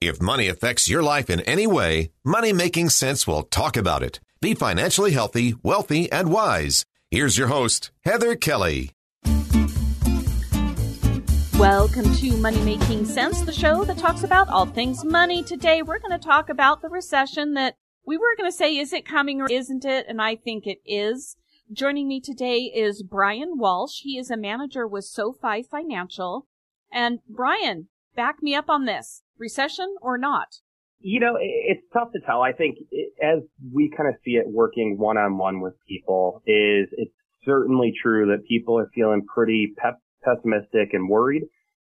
If money affects your life in any way, Money Making Sense will talk about it. Be financially healthy, wealthy, and wise. Here's your host, Heather Kelly. Welcome to Money Making Sense, the show that talks about all things money. Today, we're going to talk about the recession that we were going to say, is it coming or isn't it? And I think it is. Joining me today is Brian Walsh. He is a manager with SoFi Financial. And Brian, back me up on this. Recession or not? You know, it's tough to tell. I think as we kind of see it working one on one with people is it's certainly true that people are feeling pretty pep- pessimistic and worried.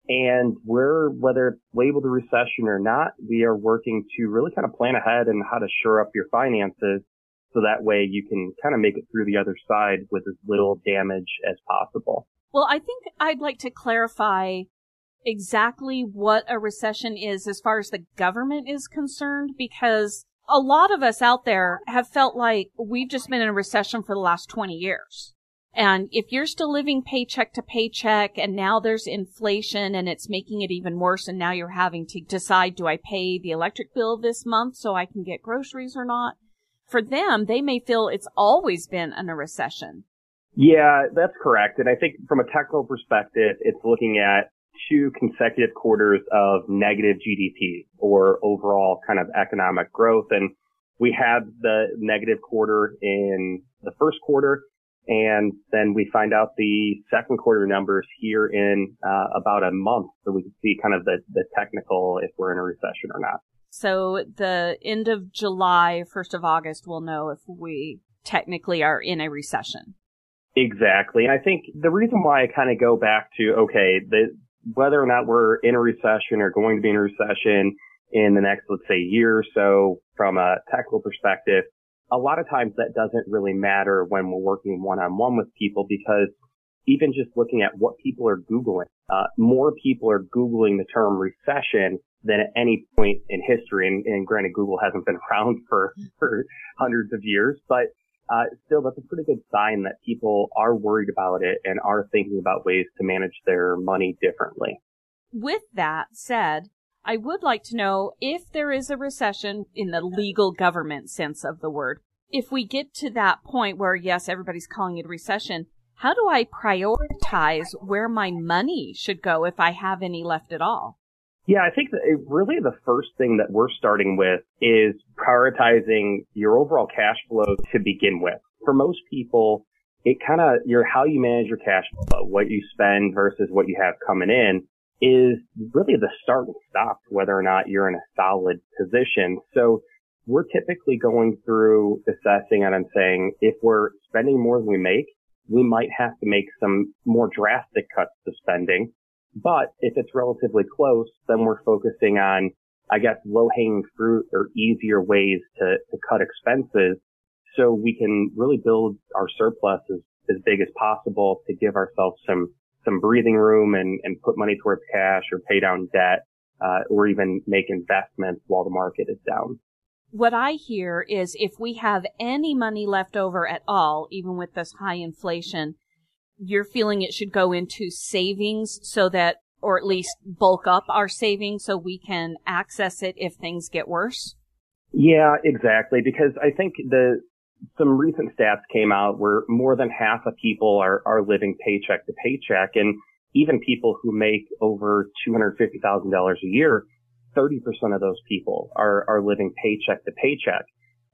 And we're, whether it's labeled a recession or not, we are working to really kind of plan ahead and how to shore up your finances so that way you can kind of make it through the other side with as little damage as possible. Well, I think I'd like to clarify exactly what a recession is as far as the government is concerned because a lot of us out there have felt like we've just been in a recession for the last 20 years. And if you're still living paycheck to paycheck and now there's inflation and it's making it even worse and now you're having to decide, do I pay the electric bill this month so I can get groceries or not? for them, they may feel it's always been in a recession. Yeah, that's correct. And I think from a technical perspective, it's looking at two consecutive quarters of negative GDP or overall kind of economic growth. And we had the negative quarter in the first quarter. And then we find out the second quarter numbers here in uh, about a month. So we can see kind of the, the technical if we're in a recession or not. So the end of July, 1st of August, we'll know if we technically are in a recession. Exactly. And I think the reason why I kind of go back to, okay, the, whether or not we're in a recession or going to be in a recession in the next, let's say, year or so from a technical perspective, a lot of times that doesn't really matter when we're working one on one with people because even just looking at what people are Googling, uh, more people are Googling the term recession than at any point in history. And, and granted, Google hasn't been around for, for hundreds of years, but uh, still, that's a pretty good sign that people are worried about it and are thinking about ways to manage their money differently. With that said, I would like to know if there is a recession in the legal government sense of the word. If we get to that point where, yes, everybody's calling it a recession, how do I prioritize where my money should go if I have any left at all? Yeah, I think that really the first thing that we're starting with is prioritizing your overall cash flow to begin with. For most people, it kind of, your, how you manage your cash flow, what you spend versus what you have coming in is really the start and stop, whether or not you're in a solid position. So we're typically going through assessing and I'm saying if we're spending more than we make, we might have to make some more drastic cuts to spending but if it's relatively close, then we're focusing on, I guess, low hanging fruit or easier ways to, to cut expenses so we can really build our surplus as, as big as possible to give ourselves some, some breathing room and, and put money towards cash or pay down debt, uh, or even make investments while the market is down. What I hear is if we have any money left over at all, even with this high inflation, you're feeling it should go into savings so that, or at least bulk up our savings so we can access it if things get worse? Yeah, exactly. Because I think the, some recent stats came out where more than half of people are, are living paycheck to paycheck. And even people who make over $250,000 a year, 30% of those people are, are living paycheck to paycheck.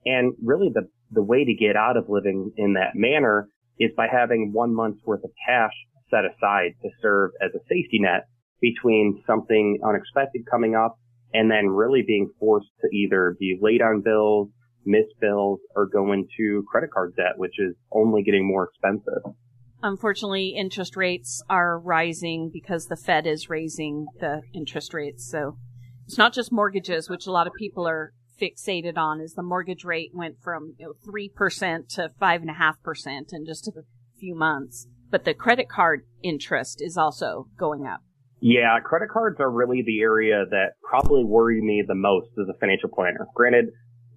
And really the, the way to get out of living in that manner is by having one month's worth of cash set aside to serve as a safety net between something unexpected coming up and then really being forced to either be late on bills, miss bills, or go into credit card debt, which is only getting more expensive. Unfortunately, interest rates are rising because the Fed is raising the interest rates. So it's not just mortgages, which a lot of people are fixated on is the mortgage rate went from you know, 3% to 5.5% in just a few months. But the credit card interest is also going up. Yeah, credit cards are really the area that probably worry me the most as a financial planner. Granted,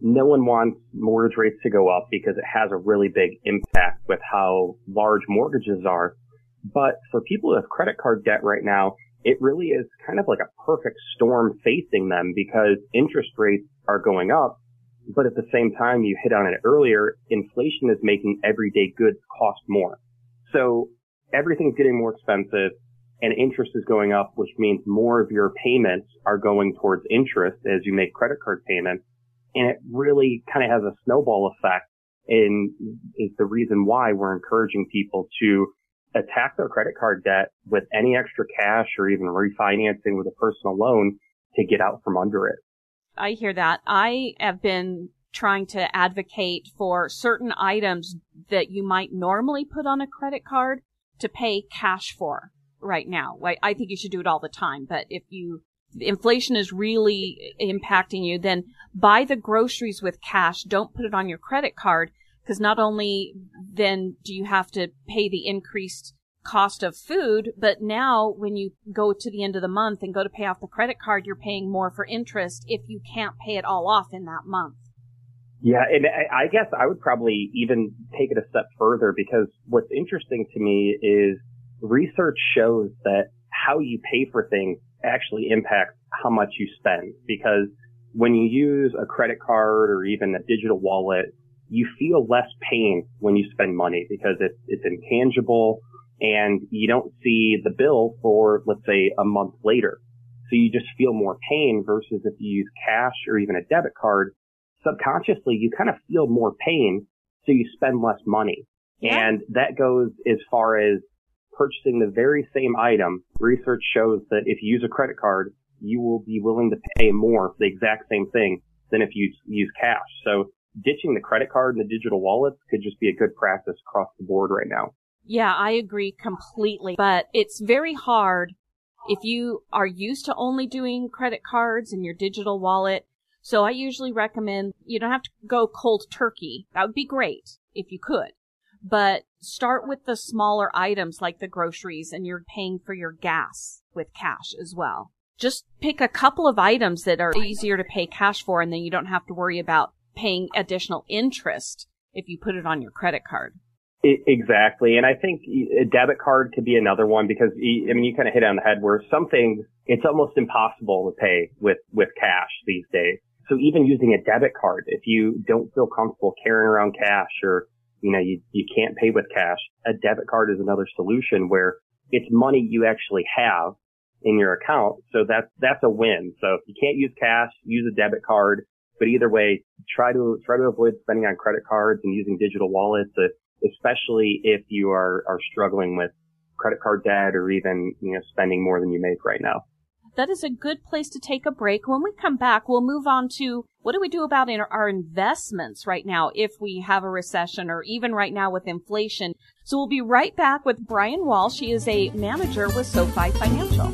no one wants mortgage rates to go up because it has a really big impact with how large mortgages are. But for people have credit card debt right now, it really is kind of like a perfect storm facing them because interest rates are going up. But at the same time, you hit on it earlier, inflation is making everyday goods cost more. So everything's getting more expensive and interest is going up, which means more of your payments are going towards interest as you make credit card payments. And it really kind of has a snowball effect and is the reason why we're encouraging people to attack their credit card debt with any extra cash or even refinancing with a personal loan to get out from under it. I hear that. I have been trying to advocate for certain items that you might normally put on a credit card to pay cash for right now. I think you should do it all the time, but if you inflation is really impacting you, then buy the groceries with cash. Don't put it on your credit card because not only then do you have to pay the increased cost of food, but now when you go to the end of the month and go to pay off the credit card, you're paying more for interest if you can't pay it all off in that month. Yeah, and I guess I would probably even take it a step further because what's interesting to me is research shows that how you pay for things actually impacts how much you spend because when you use a credit card or even a digital wallet, you feel less pain when you spend money because it's, it's intangible and you don't see the bill for, let's say, a month later. So you just feel more pain versus if you use cash or even a debit card, subconsciously you kind of feel more pain. So you spend less money. Yeah. And that goes as far as purchasing the very same item, research shows that if you use a credit card, you will be willing to pay more for the exact same thing than if you use cash. So ditching the credit card and the digital wallets could just be a good practice across the board right now. Yeah, I agree completely, but it's very hard if you are used to only doing credit cards and your digital wallet. So I usually recommend you don't have to go cold turkey. That would be great if you could but start with the smaller items like the groceries and you're paying for your gas with cash as well. Just pick a couple of items that are easier to pay cash for and then you don't have to worry about paying additional interest if you put it on your credit card. Exactly. And I think a debit card could be another one because, I mean, you kind of hit on the head where some things, it's almost impossible to pay with, with cash these days. So even using a debit card, if you don't feel comfortable carrying around cash or you know, you, you can't pay with cash. A debit card is another solution where it's money you actually have in your account. So that's, that's a win. So if you can't use cash, use a debit card. But either way, try to, try to avoid spending on credit cards and using digital wallets, uh, especially if you are, are struggling with credit card debt or even, you know, spending more than you make right now that is a good place to take a break. When we come back, we'll move on to what do we do about our investments right now if we have a recession or even right now with inflation. So we'll be right back with Brian Walsh. He is a manager with SoFi Financial.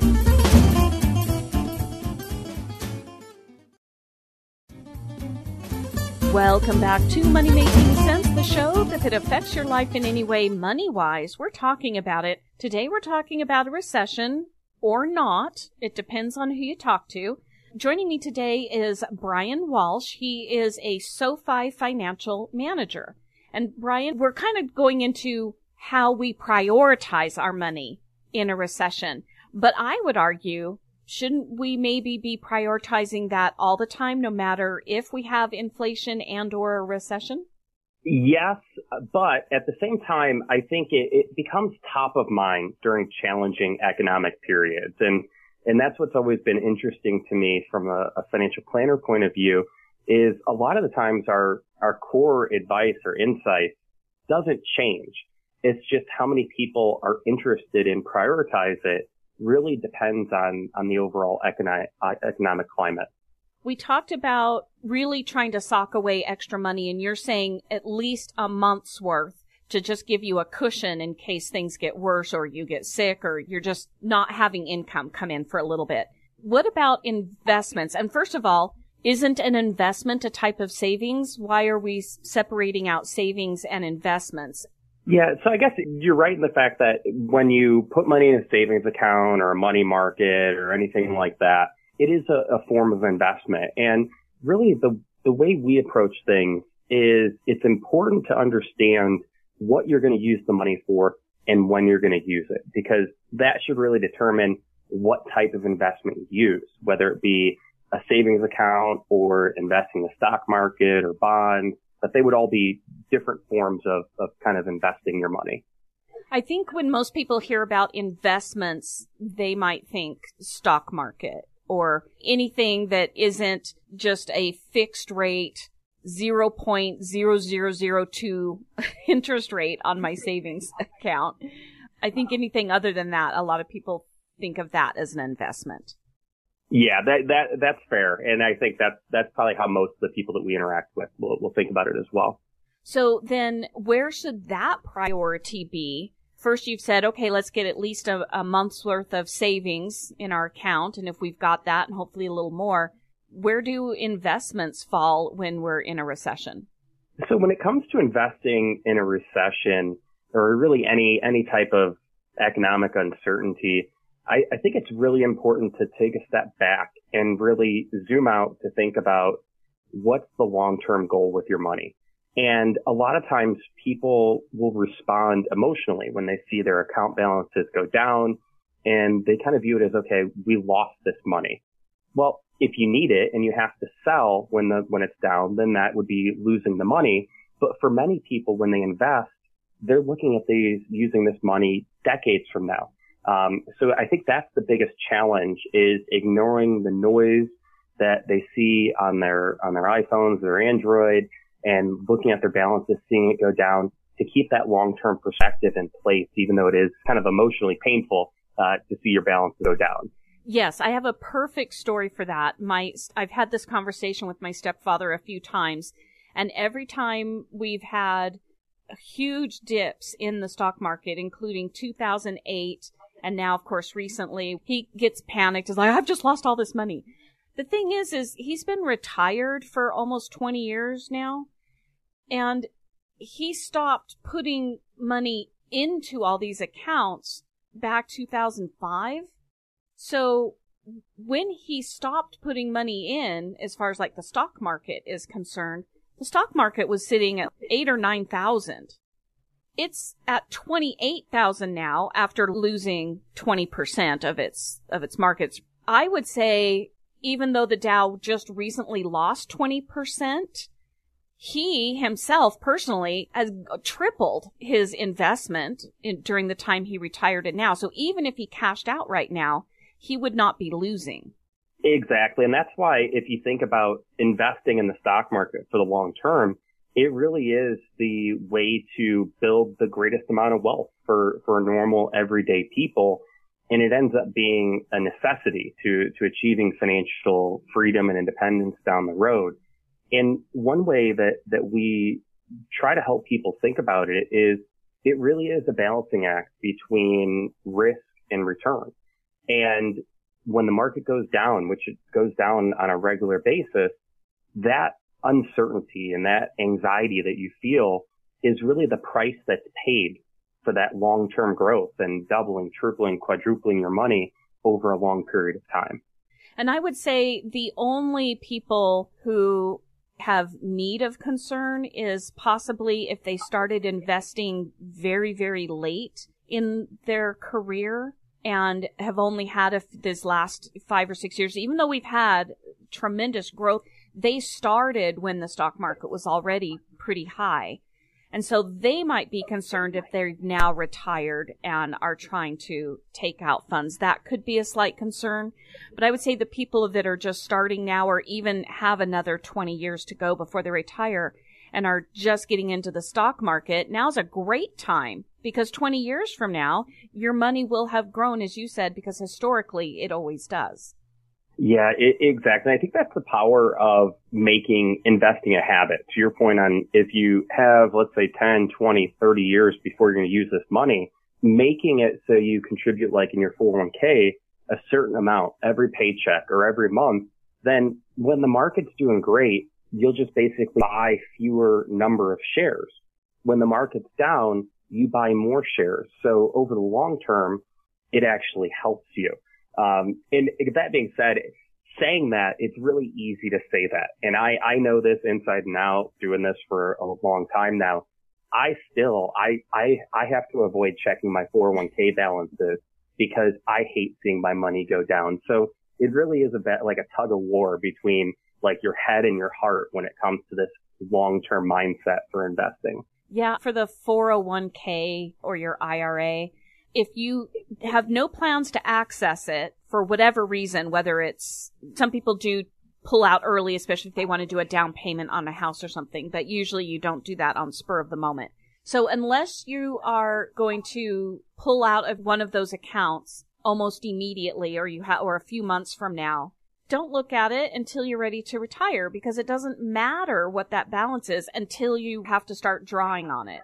Welcome back to Money Making Sense, the show that if it affects your life in any way money wise, we're talking about it. Today we're talking about a recession, or not. It depends on who you talk to. Joining me today is Brian Walsh. He is a SoFi financial manager. And Brian, we're kind of going into how we prioritize our money in a recession. But I would argue, shouldn't we maybe be prioritizing that all the time, no matter if we have inflation and or a recession? Yes, but at the same time, I think it, it becomes top of mind during challenging economic periods. And, and that's what's always been interesting to me from a, a financial planner point of view is a lot of the times our, our core advice or insight doesn't change. It's just how many people are interested in prioritize it really depends on, on the overall economic, economic climate we talked about really trying to sock away extra money and you're saying at least a month's worth to just give you a cushion in case things get worse or you get sick or you're just not having income come in for a little bit. What about investments? And first of all, isn't an investment a type of savings? Why are we separating out savings and investments? Yeah, so I guess you're right in the fact that when you put money in a savings account or a money market or anything like that, it is a, a form of investment. And really the, the way we approach things is it's important to understand what you're going to use the money for and when you're going to use it because that should really determine what type of investment you use, whether it be a savings account or investing in the stock market or bonds, but they would all be different forms of, of kind of investing your money. I think when most people hear about investments, they might think stock market or anything that isn't just a fixed rate 0.0002 interest rate on my savings account. I think anything other than that, a lot of people think of that as an investment. Yeah, that that that's fair, and I think that's that's probably how most of the people that we interact with will will think about it as well. So then, where should that priority be? First, you've said, okay, let's get at least a, a month's worth of savings in our account, and if we've got that, and hopefully a little more, where do investments fall when we're in a recession? So when it comes to investing in a recession, or really any any type of economic uncertainty, I, I think it's really important to take a step back and really zoom out to think about what's the long-term goal with your money. And a lot of times people will respond emotionally when they see their account balances go down and they kind of view it as, okay, we lost this money. Well, if you need it and you have to sell when the, when it's down, then that would be losing the money. But for many people, when they invest, they're looking at these using this money decades from now. Um, so I think that's the biggest challenge is ignoring the noise that they see on their on their iPhones, their Android, and looking at their balances, seeing it go down to keep that long term perspective in place, even though it is kind of emotionally painful uh, to see your balance go down. Yes, I have a perfect story for that. My I've had this conversation with my stepfather a few times, and every time we've had huge dips in the stock market, including 2008 and now, of course, recently he gets panicked. He's like, I've just lost all this money. The thing is, is he's been retired for almost 20 years now. And he stopped putting money into all these accounts back 2005. So when he stopped putting money in, as far as like the stock market is concerned, the stock market was sitting at eight or 9,000. It's at 28,000 now after losing 20% of its, of its markets. I would say even though the Dow just recently lost 20%, he himself personally has tripled his investment in, during the time he retired and now. So even if he cashed out right now, he would not be losing. Exactly. And that's why if you think about investing in the stock market for the long term, it really is the way to build the greatest amount of wealth for, for normal everyday people. And it ends up being a necessity to, to achieving financial freedom and independence down the road. And one way that, that we try to help people think about it is it really is a balancing act between risk and return. And when the market goes down, which it goes down on a regular basis, that uncertainty and that anxiety that you feel is really the price that's paid for that long-term growth and doubling, tripling, quadrupling your money over a long period of time. And I would say the only people who have need of concern is possibly if they started investing very, very late in their career and have only had this last five or six years, even though we've had tremendous growth they started when the stock market was already pretty high. And so they might be concerned if they're now retired and are trying to take out funds. That could be a slight concern. But I would say the people that are just starting now or even have another 20 years to go before they retire and are just getting into the stock market, now's a great time because 20 years from now, your money will have grown, as you said, because historically it always does. Yeah, it, exactly. I think that's the power of making investing a habit. To your point on if you have, let's say 10, 20, 30 years before you're going to use this money, making it so you contribute like in your 401k a certain amount every paycheck or every month, then when the market's doing great, you'll just basically buy fewer number of shares. When the market's down, you buy more shares. So over the long term, it actually helps you. Um, and that being said, saying that, it's really easy to say that. And I, I know this inside and out doing this for a long time now. I still, I, I, I have to avoid checking my 401k balances because I hate seeing my money go down. So it really is a bit like a tug of war between like your head and your heart when it comes to this long-term mindset for investing. Yeah, for the 401k or your IRA, if you have no plans to access it for whatever reason, whether it's some people do pull out early, especially if they want to do a down payment on a house or something, but usually you don't do that on spur of the moment. So unless you are going to pull out of one of those accounts almost immediately or you or a few months from now, don't look at it until you're ready to retire because it doesn't matter what that balance is until you have to start drawing on it.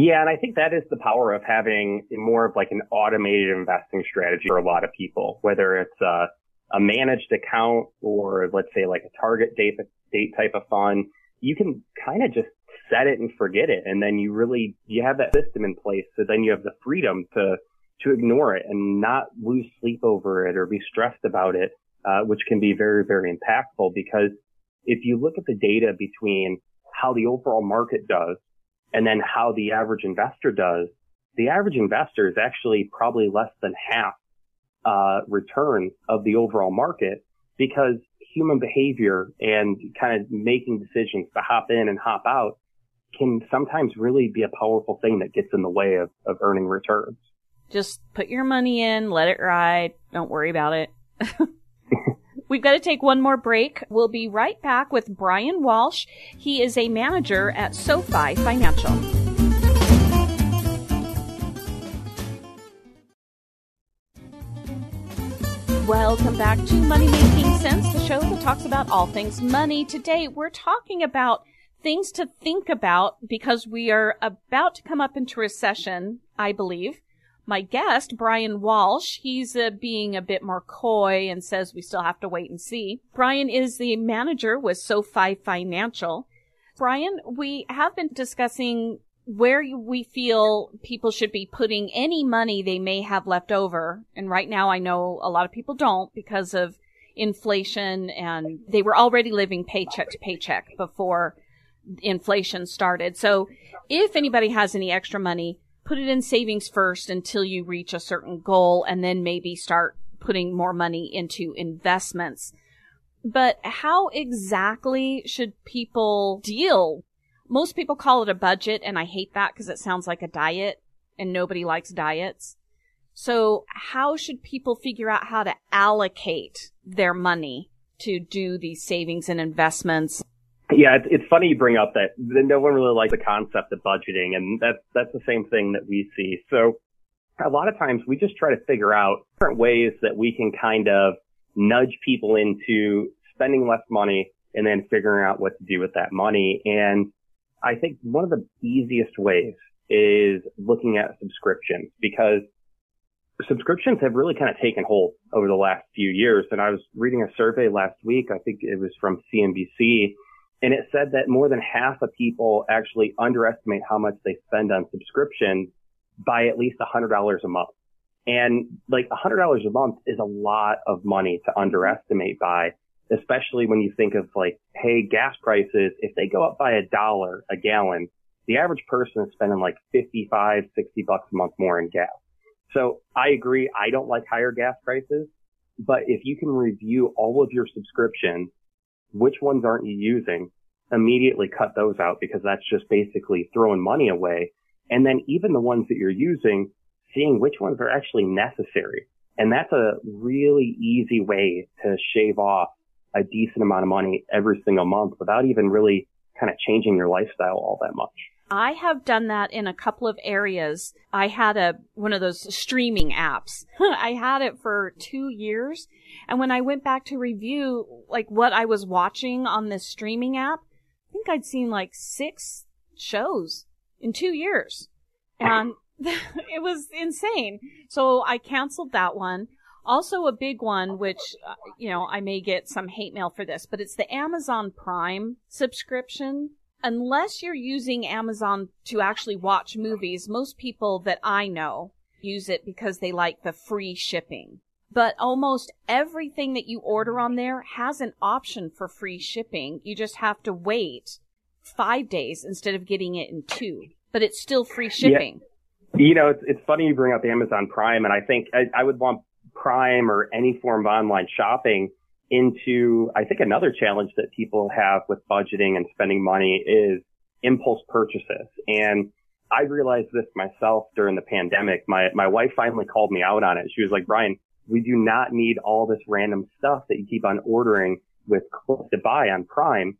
Yeah, and I think that is the power of having more of like an automated investing strategy for a lot of people, whether it's a, a managed account or let's say like a target date, date type of fund. You can kind of just set it and forget it. And then you really, you have that system in place. So then you have the freedom to, to ignore it and not lose sleep over it or be stressed about it, uh, which can be very, very impactful because if you look at the data between how the overall market does and then how the average investor does, the average investor is actually probably less than half uh, return of the overall market because human behavior and kind of making decisions to hop in and hop out can sometimes really be a powerful thing that gets in the way of, of earning returns. Just put your money in, let it ride. Don't worry about it. We've got to take one more break. We'll be right back with Brian Walsh. He is a manager at SoFi Financial. Welcome back to Money Making Sense, the show that talks about all things money. Today we're talking about things to think about because we are about to come up into recession, I believe. My guest, Brian Walsh, he's uh, being a bit more coy and says we still have to wait and see. Brian is the manager with SoFi Financial. Brian, we have been discussing where we feel people should be putting any money they may have left over. And right now I know a lot of people don't because of inflation and they were already living paycheck to paycheck before inflation started. So if anybody has any extra money, put it in savings first until you reach a certain goal and then maybe start putting more money into investments. But how exactly should people deal? Most people call it a budget and I hate that because it sounds like a diet and nobody likes diets. So how should people figure out how to allocate their money to do these savings and investments? Yeah, it's, it's funny you bring up that no one really likes the concept of budgeting, and that's that's the same thing that we see. So a lot of times we just try to figure out different ways that we can kind of nudge people into spending less money and then figuring out what to do with that money. And I think one of the easiest ways is looking at subscriptions because subscriptions have really kind of taken hold over the last few years. And I was reading a survey last week. I think it was from CNBC and it said that more than half of people actually underestimate how much they spend on subscriptions by at least $100 a month. And like $100 a month is a lot of money to underestimate by, especially when you think of like, hey, gas prices, if they go up by a dollar a gallon, the average person is spending like 55, 60 bucks a month more in gas. So I agree. I don't like higher gas prices, but if you can review all of your subscriptions which ones aren't you using? Immediately cut those out because that's just basically throwing money away. And then even the ones that you're using, seeing which ones are actually necessary. And that's a really easy way to shave off a decent amount of money every single month without even really kind of changing your lifestyle all that much. I have done that in a couple of areas. I had a one of those streaming apps. I had it for 2 years, and when I went back to review like what I was watching on this streaming app, I think I'd seen like 6 shows in 2 years. And it was insane. So I canceled that one. Also a big one, which, uh, you know, I may get some hate mail for this, but it's the Amazon Prime subscription unless you're using Amazon to actually watch movies, most people that I know use it because they like the free shipping. But almost everything that you order on there has an option for free shipping. You just have to wait five days instead of getting it in two, but it's still free shipping. Yeah. You know, it's, it's funny you bring up Amazon Prime, and I think I, I would want Prime or any form of online shopping into, I think another challenge that people have with budgeting and spending money is impulse purchases. And I realized this myself during the pandemic. My, my wife finally called me out on it. She was like, Brian, we do not need all this random stuff that you keep on ordering with click to buy on Prime.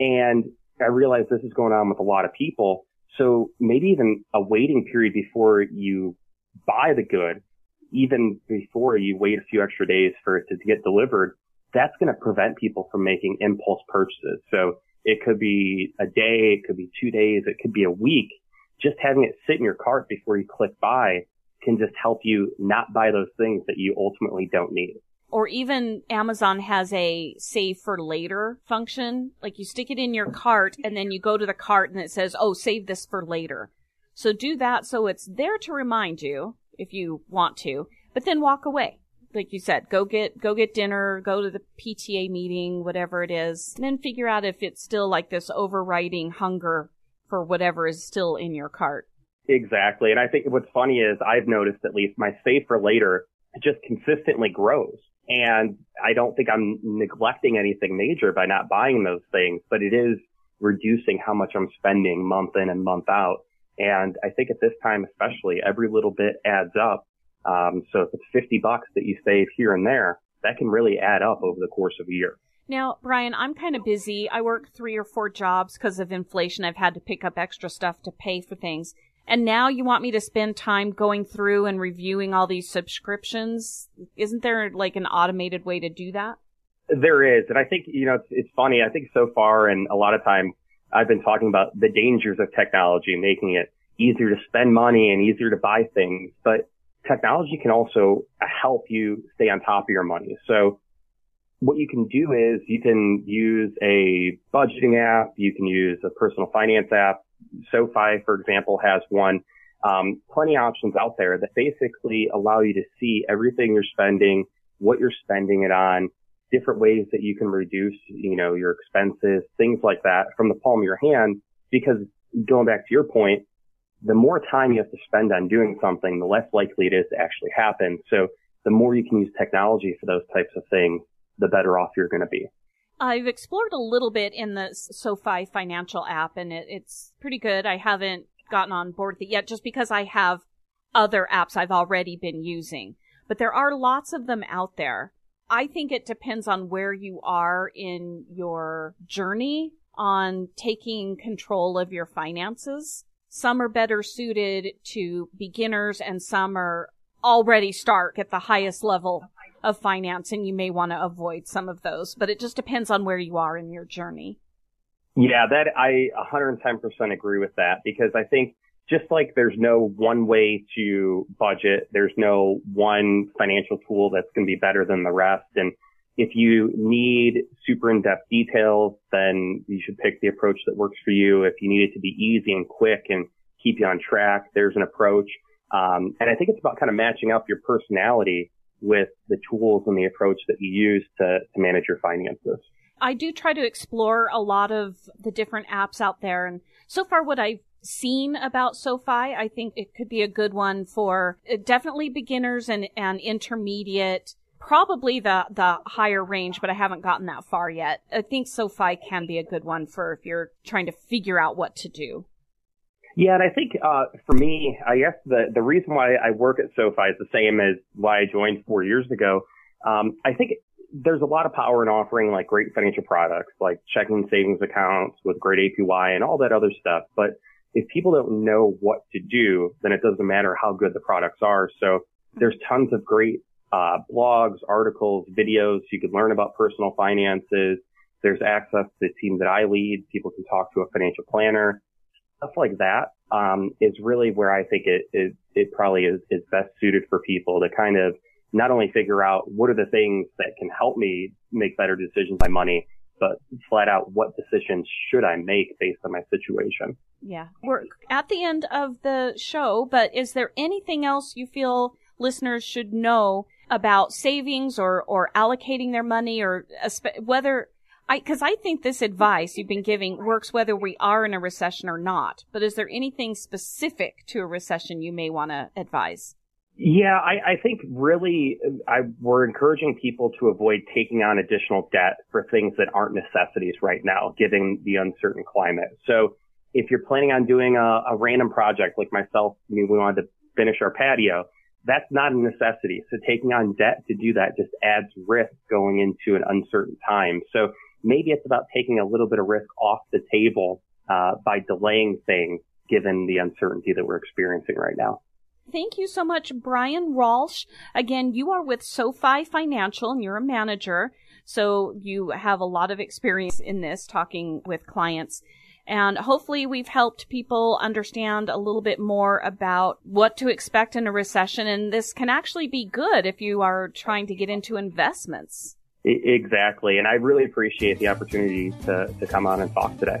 And I realized this is going on with a lot of people. So maybe even a waiting period before you buy the good, even before you wait a few extra days for it to get delivered, that's going to prevent people from making impulse purchases. So it could be a day, it could be two days, it could be a week. Just having it sit in your cart before you click buy can just help you not buy those things that you ultimately don't need. Or even Amazon has a save for later function. Like you stick it in your cart and then you go to the cart and it says, oh, save this for later. So do that so it's there to remind you if you want to, but then walk away. Like you said, go get, go get dinner, go to the PTA meeting, whatever it is, and then figure out if it's still like this overriding hunger for whatever is still in your cart. Exactly. And I think what's funny is I've noticed at least my save for later just consistently grows. And I don't think I'm neglecting anything major by not buying those things, but it is reducing how much I'm spending month in and month out. And I think at this time, especially, every little bit adds up. Um, so if it's 50 bucks that you save here and there, that can really add up over the course of a year. Now, Brian, I'm kind of busy. I work three or four jobs because of inflation. I've had to pick up extra stuff to pay for things. And now you want me to spend time going through and reviewing all these subscriptions. Isn't there like an automated way to do that? There is. And I think, you know, it's, it's funny. I think so far and a lot of time I've been talking about the dangers of technology, making it easier to spend money and easier to buy things. But technology can also help you stay on top of your money. So what you can do is you can use a budgeting app. You can use a personal finance app. SoFi, for example, has one. Um, plenty of options out there that basically allow you to see everything you're spending, what you're spending it on, different ways that you can reduce, you know, your expenses, things like that from the palm of your hand. Because going back to your point, the more time you have to spend on doing something, the less likely it is to actually happen. So the more you can use technology for those types of things, the better off you're going to be. I've explored a little bit in the SoFi financial app and it, it's pretty good. I haven't gotten on board with it yet just because I have other apps I've already been using. But there are lots of them out there. I think it depends on where you are in your journey on taking control of your finances. Some are better suited to beginners and some are already start at the highest level of finance and you may want to avoid some of those, but it just depends on where you are in your journey. Yeah, that I 110% agree with that because I think just like there's no one way to budget, there's no one financial tool that's going to be better than the rest. And if you need super in-depth details, then you should pick the approach that works for you. If you need it to be easy and quick and keep you on track, there's an approach. Um, and I think it's about kind of matching up your personality with the tools and the approach that you use to, to manage your finances. I do try to explore a lot of the different apps out there. And so far, what I've seen about SoFi, I think it could be a good one for uh, definitely beginners and, and intermediate, probably the, the higher range, but I haven't gotten that far yet. I think SoFi can be a good one for if you're trying to figure out what to do. Yeah, and I think uh, for me, I guess the the reason why I work at SoFi is the same as why I joined four years ago. Um, I think there's a lot of power in offering like great financial products, like checking savings accounts with great APY and all that other stuff. But if people don't know what to do, then it doesn't matter how good the products are. So there's tons of great uh, blogs, articles, videos. You can learn about personal finances. There's access to the team that I lead. People can talk to a financial planner stuff like that um, is really where I think it, it, it probably is, is best suited for people to kind of not only figure out what are the things that can help me make better decisions by money, but flat out what decisions should I make based on my situation. Yeah. We're at the end of the show, but is there anything else you feel listeners should know about savings or, or allocating their money or whether I, cause I think this advice you've been giving works whether we are in a recession or not. But is there anything specific to a recession you may want to advise? Yeah, I, I think really uh, I, we're encouraging people to avoid taking on additional debt for things that aren't necessities right now, given the uncertain climate. So if you're planning on doing a, a random project like myself, I mean, we wanted to finish our patio, that's not a necessity. So taking on debt to do that just adds risk going into an uncertain time. So maybe it's about taking a little bit of risk off the table uh, by delaying things given the uncertainty that we're experiencing right now. Thank you so much, Brian Walsh. Again, you are with SoFi Financial and you're a manager. So you have a lot of experience in this talking with clients. And hopefully we've helped people understand a little bit more about what to expect in a recession. And this can actually be good if you are trying to get into investments. Exactly. And I really appreciate the opportunity to, to come on and talk today.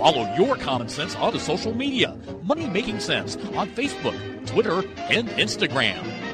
Follow your common sense on the social media. Money Making Sense on Facebook, Twitter, and Instagram.